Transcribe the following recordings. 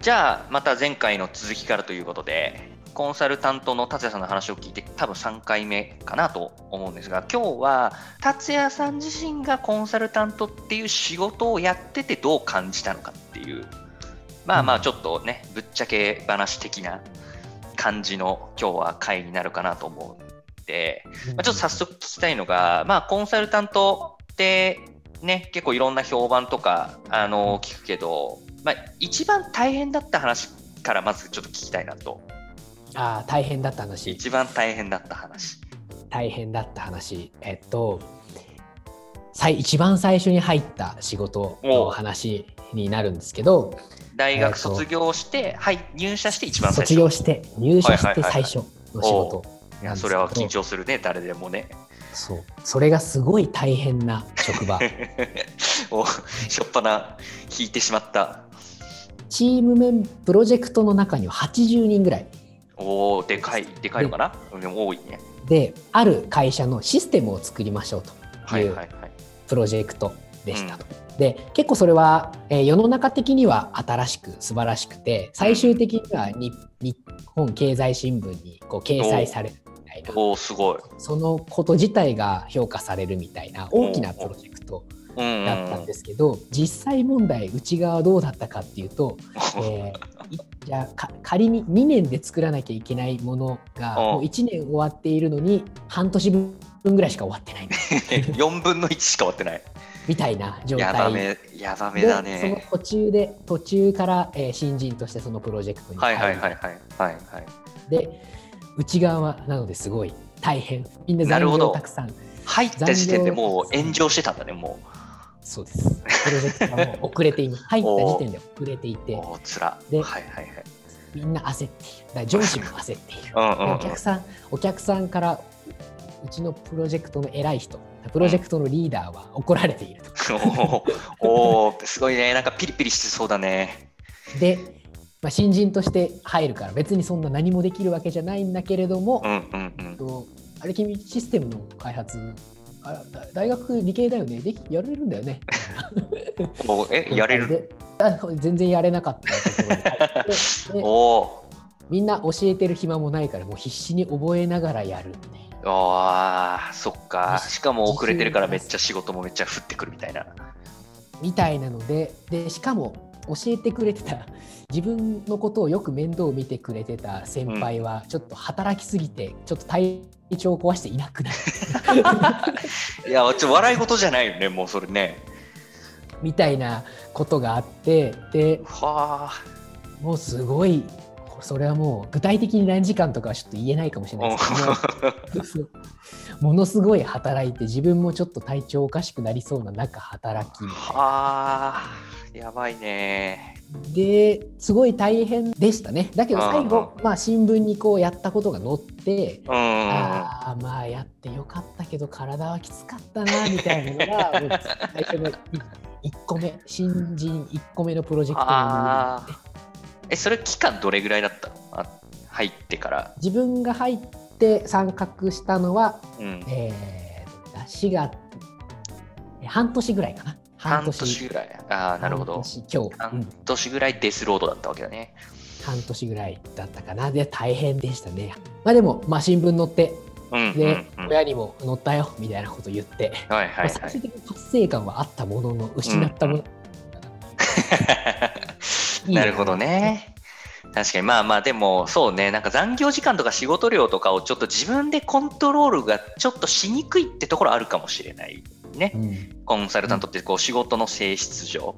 じゃあまた前回の続きからということでコンサルタントの達也さんの話を聞いて多分3回目かなと思うんですが今日は達也さん自身がコンサルタントっていう仕事をやっててどう感じたのかっていうまあまあちょっとね、ぶっちゃけ話的な感じの今日は回になるかなと思うんで、まあ、ちょっと早速聞きたいのが、まあ、コンサルタントってね結構いろんな評判とかあの聞くけどまあ、一番大変だった話からまずちょっと聞きたいなと。ああ、大変だった話。一番大変だった話。大変だった話。えっと、一番最初に入った仕事の話になるんですけど、大学卒業して、はい、入社して一番最初。卒業して、入社して最初の仕事いや、それは緊張するね、誰でもね。そう、それがすごい大変な職場。お、しょっぱな引いてしまった。チームメンプロジェクトの中には80人ぐらいおおでかいでかいのかな？でも多いねである会社のシステムを作りましょうというプロジェクトでしたと。で結構それは、えー、世の中的には新しく素晴らしくて最終的には日本経済新聞にこう掲載されるみたいな。おすごい。そのこと自体が評価されるみたいな大きなプロジェクトだったんですけど、実際問題内側どうだったかっていうと、えー、じゃあ仮に2年で作らなきゃいけないものがもう1年終わっているのに半年分ぐらいしか終わってない。4分の1しか終わってない。みたいな状態。やばめやばめだね。その途中で途中から、えー、新人としてそのプロジェクトに入る。はいはいはいはいはい。で内側はなのですごい大変みんな残業たくさん入った時点でもう炎上してたんだねもうそうです。プロジェクトがもう遅れています。入った時点で遅れていて。おつら。で、はいはいはい。みんな焦っている。だ上司も焦っている。うんうんうん、お客さん、お客さんからうちのプロジェクトの偉い人、プロジェクトのリーダーは怒られていると。おお、すごいね。なんかピリピリしてそうだね。で、まあ、新人として入るから別にそんな何もできるわけじゃないんだけれども、うんうんうん、とあれ君システムの開発あ大学理系だよね？できやれるんだよね？え やれる？全然やれなかったところ おみんな教えてる暇もないからもう必死に覚えながらやるああそっか。しかも遅れてるからめっちゃ仕事もめっちゃ降ってくるみたいな。みたいなのででしかも教えてくれてた。自分のことをよく面倒を見てくれてた先輩はちょっと働きすぎてちょっと体調を壊していなくなる いやちょ笑い事じゃないよねもうそれね。みたいなことがあってではあもうすごいそれはもう具体的に何時間とかはちょっと言えないかもしれないですけどものすごい働いて自分もちょっと体調おかしくなりそうな中働きはあやばいね。ですごい大変でしたね。だけど最後、まあ、新聞にこうやったことが載ってああまあやってよかったけど体はきつかったなみたいなのが最初の1個目新人1個目のプロジェクトのえそれ期間どれぐらいだったの？入ってから。自分が入って参画したのは、うん、えー、4月半年ぐらいかな半年ぐらい。ああ、なるほど。今日。半年ぐらいデスロードだったわけだね。半年ぐらいだったかな。で、大変でしたね。まあでも、まあ、新聞載って、うんで、親にも載ったよみたいなこと言って、はいはい最終的に達成感はあったものの、失ったもの。うん、なるほどね。確かにまあまあでもそうねなんか残業時間とか仕事量とかをちょっと自分でコントロールがちょっとしにくいってところあるかもしれないね、うん、コンサルタントってこう仕事の性質上。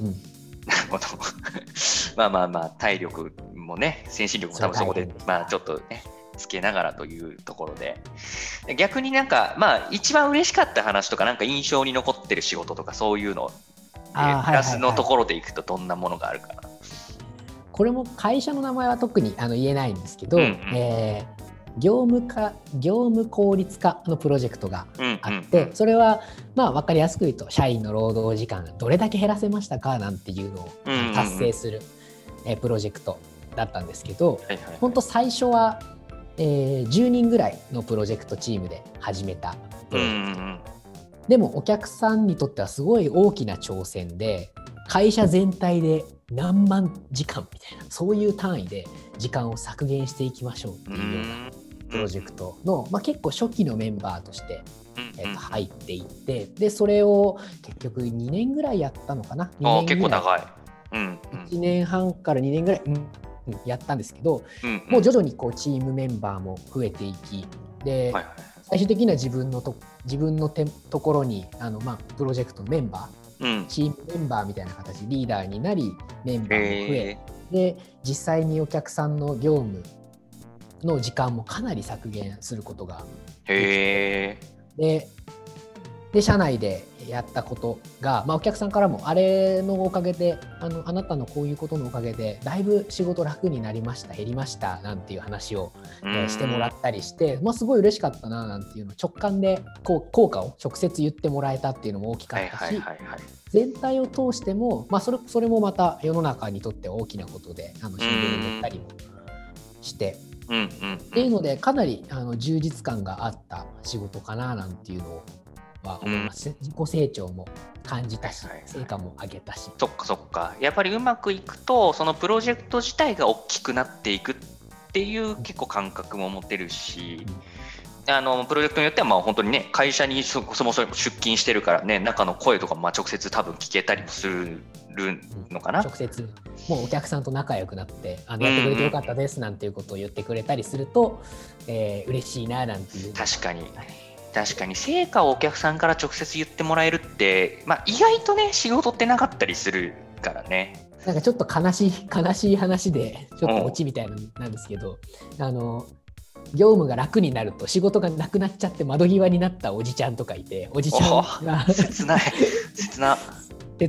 うん、なるほど。まあまあまあ、体力もね、精神力も多分そこで、まあちょっとね、つけながらというところで。逆になんか、まあ一番嬉しかった話とか、なんか印象に残ってる仕事とか、そういうの、プラスのところでいくとどんなものがあるかな？これも会社の名前は特にあの言えないんですけど、うんうん、えー業務化業務効率化のプロジェクトがあって、うんうん、それはまあ分かりやすく言うと社員の労働時間どれだけ減らせましたか？なんていうのを達成する、えプロジェクトだったんですけど、はいはい、本当最初は、えー、10人ぐらいのプロジェクトチームで始めたプロジェクト。でもお客さんにとってはすごい大きな挑戦で会社全体で何万時間みたいなそういう単位で時間を削減していきましょうっていうようなプロジェクトの、まあ、結構初期のメンバーとして、えー、と入っていってでそれを結局2年ぐらいやったのかな？2年結構長い、うん、1年半から2年ぐらい、うん、やったんですけど、うんもう徐々にこうチームメンバーも増えていきで、はいはい、最終的には自分のと自分のてところにあの、まあ、プロジェクトのメンバーうん、チームメンバーみたいな形リーダーになりメンバーも増えで実際にお客さんの業務の時間もかなり削減することがででで社内でやったことが、まあ、お客さんからもあれのおかげであのあなたのこういうことのおかげでだいぶ仕事楽になりました減りましたなんていう話を、えー、してもらったりして、まあ、すごい嬉しかったななんていうの直感でこう効果を直接言ってもらえたっていうのも大きかったし、全体を通しても、まあ、それそれもまた世の中にとって大きなことであの新聞に載ったりもして。うんうんうん、っていうのでかなりあの充実感があった仕事かななんていうのをは思います、うん、自己成長も感じたし、はいはい、成果も上げたし。そっかそっか。やっぱりうまくいくとそのプロジェクト自体が大きくなっていくっていう結構感覚も持てるし、うん、あのプロジェクトによってはまあ本当にね会社にそもそも出勤してるからね中の声とかまあ直接多分聞けたりもするのかな、うん、直接。もうお客さんと仲良くなってあのやってくれてよかったですなんていうことを言ってくれたりすると、うん、えー、嬉しいななんていう。確かに。確かに。成果をお客さんから直接言ってもらえるって、まあ、意外とね仕事ってなかったりするからね。なんかちょっと悲しい悲しい話でちょっとオチみたいなんですけど、あの業務が楽になると仕事がなくなっちゃって窓際になったおじちゃんとかいておじちゃんが切ない切な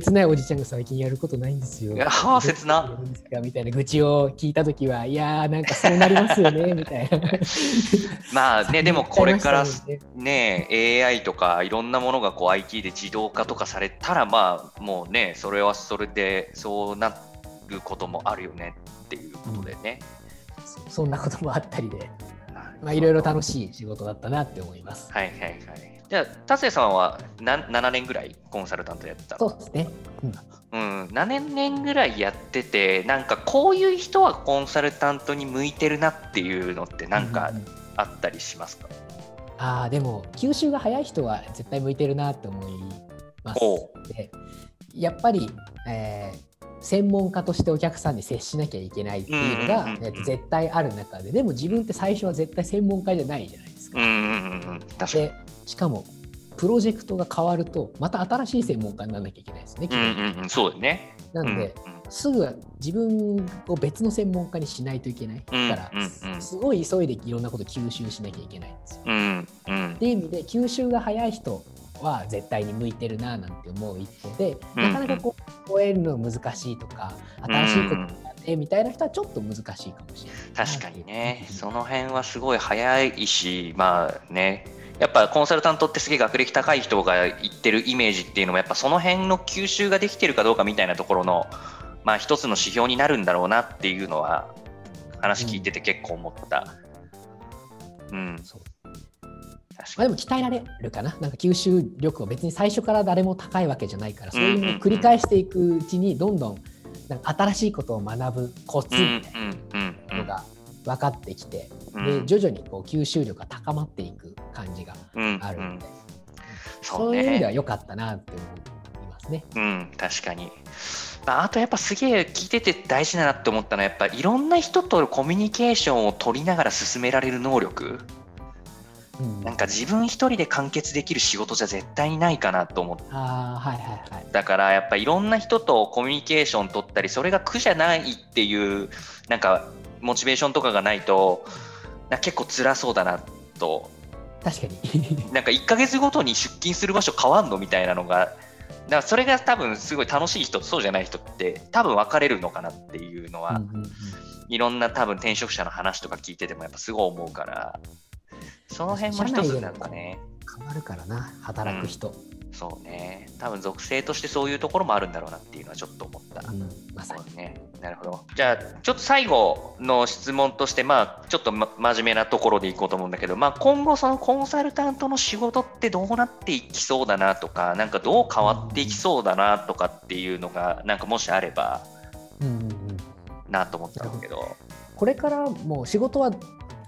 切ないおじちゃんが最近やることないんですよ。いや切な。みたいな愚痴を聞いた時はいやーなんかそうなりますよねみたいな。まあね でもこれからね AI とかいろんなものがこう IT で自動化とかされたらまあもうねそれはそれでそうなることもあるよねっていうことでね。うん、そんなこともあったりで、まあいろいろ楽しい仕事だったなって思います。はいはいはい。じゃあ、達也さんは何7年ぐらいコンサルタントやってたの？そうですね。うん、うん、7年ぐらいやってて、なんかこういう人はコンサルタントに向いてるなっていうのってなんかあったりしますか、うんうん、ああ、でも吸収が早い人は絶対向いてるなって思います。でやっぱり、えー、専門家としてお客さんに接しなきゃいけないっていうのが、えー、絶対ある中ででも自分って最初は絶対専門家じゃないじゃないですか。うんうんうん、確かに。しかもプロジェクトが変わるとまた新しい専門家にならなきゃいけないですね。うんうん、そうね。なんで、すぐ自分を別の専門家にしないといけないから、すごい急いでいろんなこと吸収しなきゃいけないんですよ。うんうん、っていう意味で吸収が早い人は絶対に向いてるななんて思う一方で、なかなかこう覚えるの難しいとか新しいことやってみたいな人はちょっと難しいかもしれない。確かにね、その辺はすごい早いしまあね。やっぱコンサルタントってすげえ学歴高い人が言ってるイメージっていうのもやっぱその辺の吸収ができてるかどうかみたいなところのまあ一つの指標になるんだろうなっていうのは話聞いてて結構思った。うん、うん、そうまあ、でも鍛えられるかな。なんか吸収力を別に最初から誰も高いわけじゃないからそういうのを繰り返していくうちにどんどんなんか新しいことを学ぶコツみたいなのが分かってきて、で徐々にこう吸収力が高まっていく感じがあるので、そういう意味では良かったなって思いますね。うん、確かに。あとやっぱすげえ聞いてて大事だなって思ったのはやっぱいろんな人とコミュニケーションを取りながら進められる能力、うん、なんか自分一人で完結できる仕事じゃ絶対にないかなと思って、あはいはいはい、だからやっぱいろんな人とコミュニケーション取ったりそれが苦じゃないっていうなんかモチベーションとかがないとな結構辛そうだなと。確かに。なんか1か月ごとに出勤する場所変わんのみたいなのがだからそれが多分すごい楽しい人とそうじゃない人って多分分かれるのかなっていうのは、うんうんうん、いろんな多分転職者の話とか聞いててもやっぱすごい思うからその辺も一つなんかね。変わるからな働く人、うん、そうね。多分属性としてそういうところもあるんだろうなっていうのはちょっと思った、うん、まさに。ね。なるほど。じゃあ、ちょっと最後の質問として、まあ、ちょっと、ま、真面目なところでいこうと思うんだけど、まあ、今後、そのコンサルタントの仕事ってどうなっていきそうだなとか、なんかどう変わっていきそうだなとかっていうのが、なんかもしあれば、なと思ったんだけど。これからもう仕事は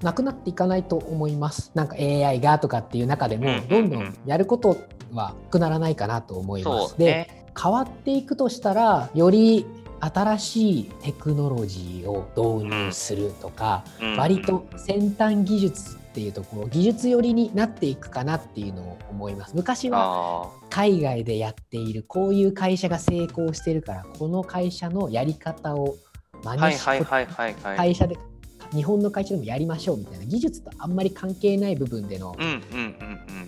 なくなっていかないと思います。なんか AI がとかっていう中でも、どんどんやることはなくならないかなと思います。で、変わっていくとしたら、より新しいテクノロジーを導入するとか、割と先端技術っていうところ技術寄りになっていくかなっていうのを思います。昔は海外でやっているこういう会社が成功してるからこの会社のやり方を真似して会社で日本の会社でもやりましょうみたいな技術とあんまり関係ない部分での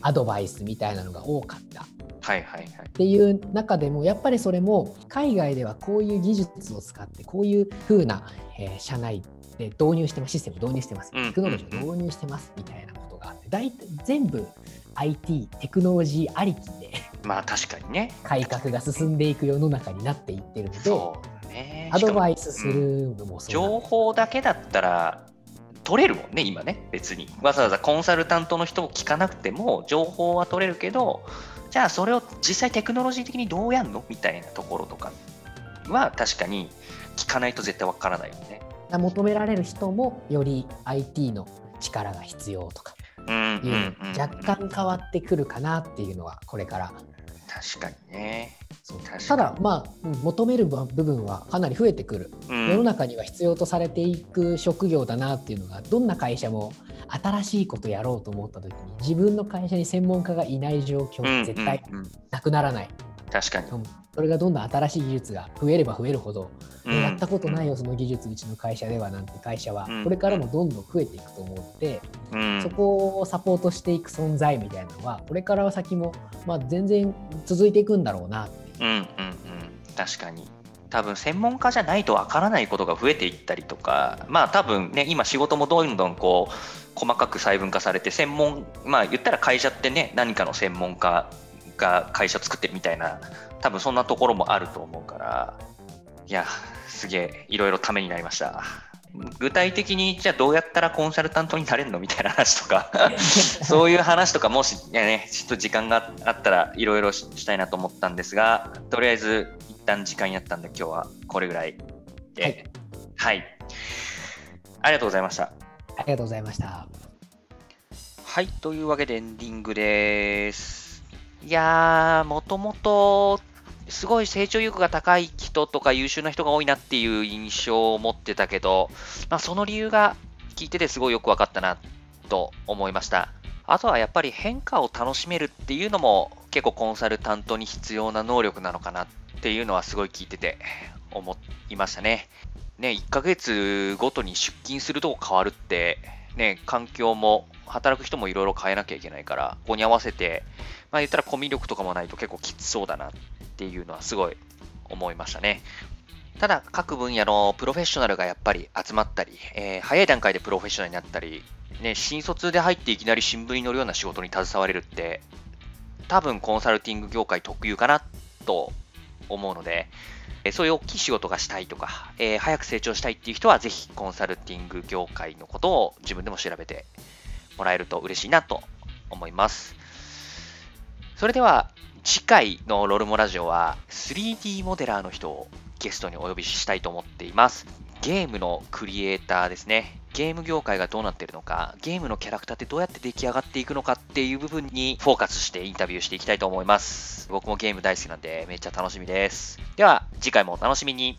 アドバイスみたいなのが多かった。はいはいはい、っていう中でもやっぱりそれも海外ではこういう技術を使ってこういう風な、えー、社内で導入してますシステム導入してます。テクノロジーを導入してますみたいなことがあって大体全部 IT テクノロジーありきでまあ確かにね。改革が進んでいく世の中になっていってるので。ね。アドバイスするのもそう、情報だけだったら取れるもんね、今ね、別に。わざわざコンサルタントの人を聞かなくても、情報は取れるけど、じゃあそれを実際テクノロジー的にどうやんの？みたいなところとかは確かに聞かないと絶対わからないよね。求められる人もより IT の力が必要とかいう若干変わってくるかなっていうのはこれから確かにね。ただまあ求める部分はかなり増えてくる、うん、世の中には必要とされていく職業だなっていうのがどんな会社も新しいことやろうと思った時に自分の会社に専門家がいない状況は絶対なくならない、確かにそれがどんどん新しい技術が増えれば増えるほど、うん、やったことないよその技術うちの会社ではなんて会社は。これからもどんどん増えていくと思うので、うん、そこをサポートしていく存在みたいなのはこれからは先も、まあ、全然続いていくんだろうな。ってうんうんうん、確かに。多分専門家じゃないとわからないことが増えていったりとかまあ多分ね今仕事もどんどんこう細かく細分化されて専門まあ言ったら会社ってね何かの専門家が会社作ってるみたいな多分そんなところもあると思うからいやすげえいろいろためになりました。具体的にじゃあどうやったらコンサルタントになれるのみたいな話とか そういう話とかもしねちょっと時間があったらいろいろしたいなと思ったんですがとりあえず一旦時間やったんで今日はこれぐらいで。はい、はい、ありがとうございました。ありがとうございました。はいというわけでエンディングですいやー、もともと、すごい成長意欲が高い人とか優秀な人が多いなっていう印象を持ってたけど、まあ、その理由が聞いててすごいよく分かったなと思いました。あとはやっぱり変化を楽しめるっていうのも結構コンサルタントに必要な能力なのかなっていうのはすごい聞いてて思いましたね。ね、1ヶ月ごとに出勤するとこ変わるって、ね、環境も働く人もいろいろ変えなきゃいけないから、ここに合わせてまあ言ったらコミュ力とかもないと結構きつそうだなっていうのはすごい思いましたね。ただ、各分野のプロフェッショナルがやっぱり集まったり、えー、早い段階でプロフェッショナルになったり、ね、新卒で入っていきなり新聞に載るような仕事に携われるって、多分コンサルティング業界特有かなと思うので、えそういう大きい仕事がしたいとか、え、早く成長したいっていう人は、ぜひコンサルティング業界のことを自分でも調べてもらえると嬉しいなと思います。それでは次回のロルモラジオは 3D モデラーの人をゲストにお呼びしたいと思っています。ゲームのクリエイターですね。ゲーム業界がどうなってるのか、ゲームのキャラクターってどうやって出来上がっていくのかっていう部分にフォーカスしてインタビューしていきたいと思います。僕もゲーム大好きなんでめっちゃ楽しみです。では次回もお楽しみに。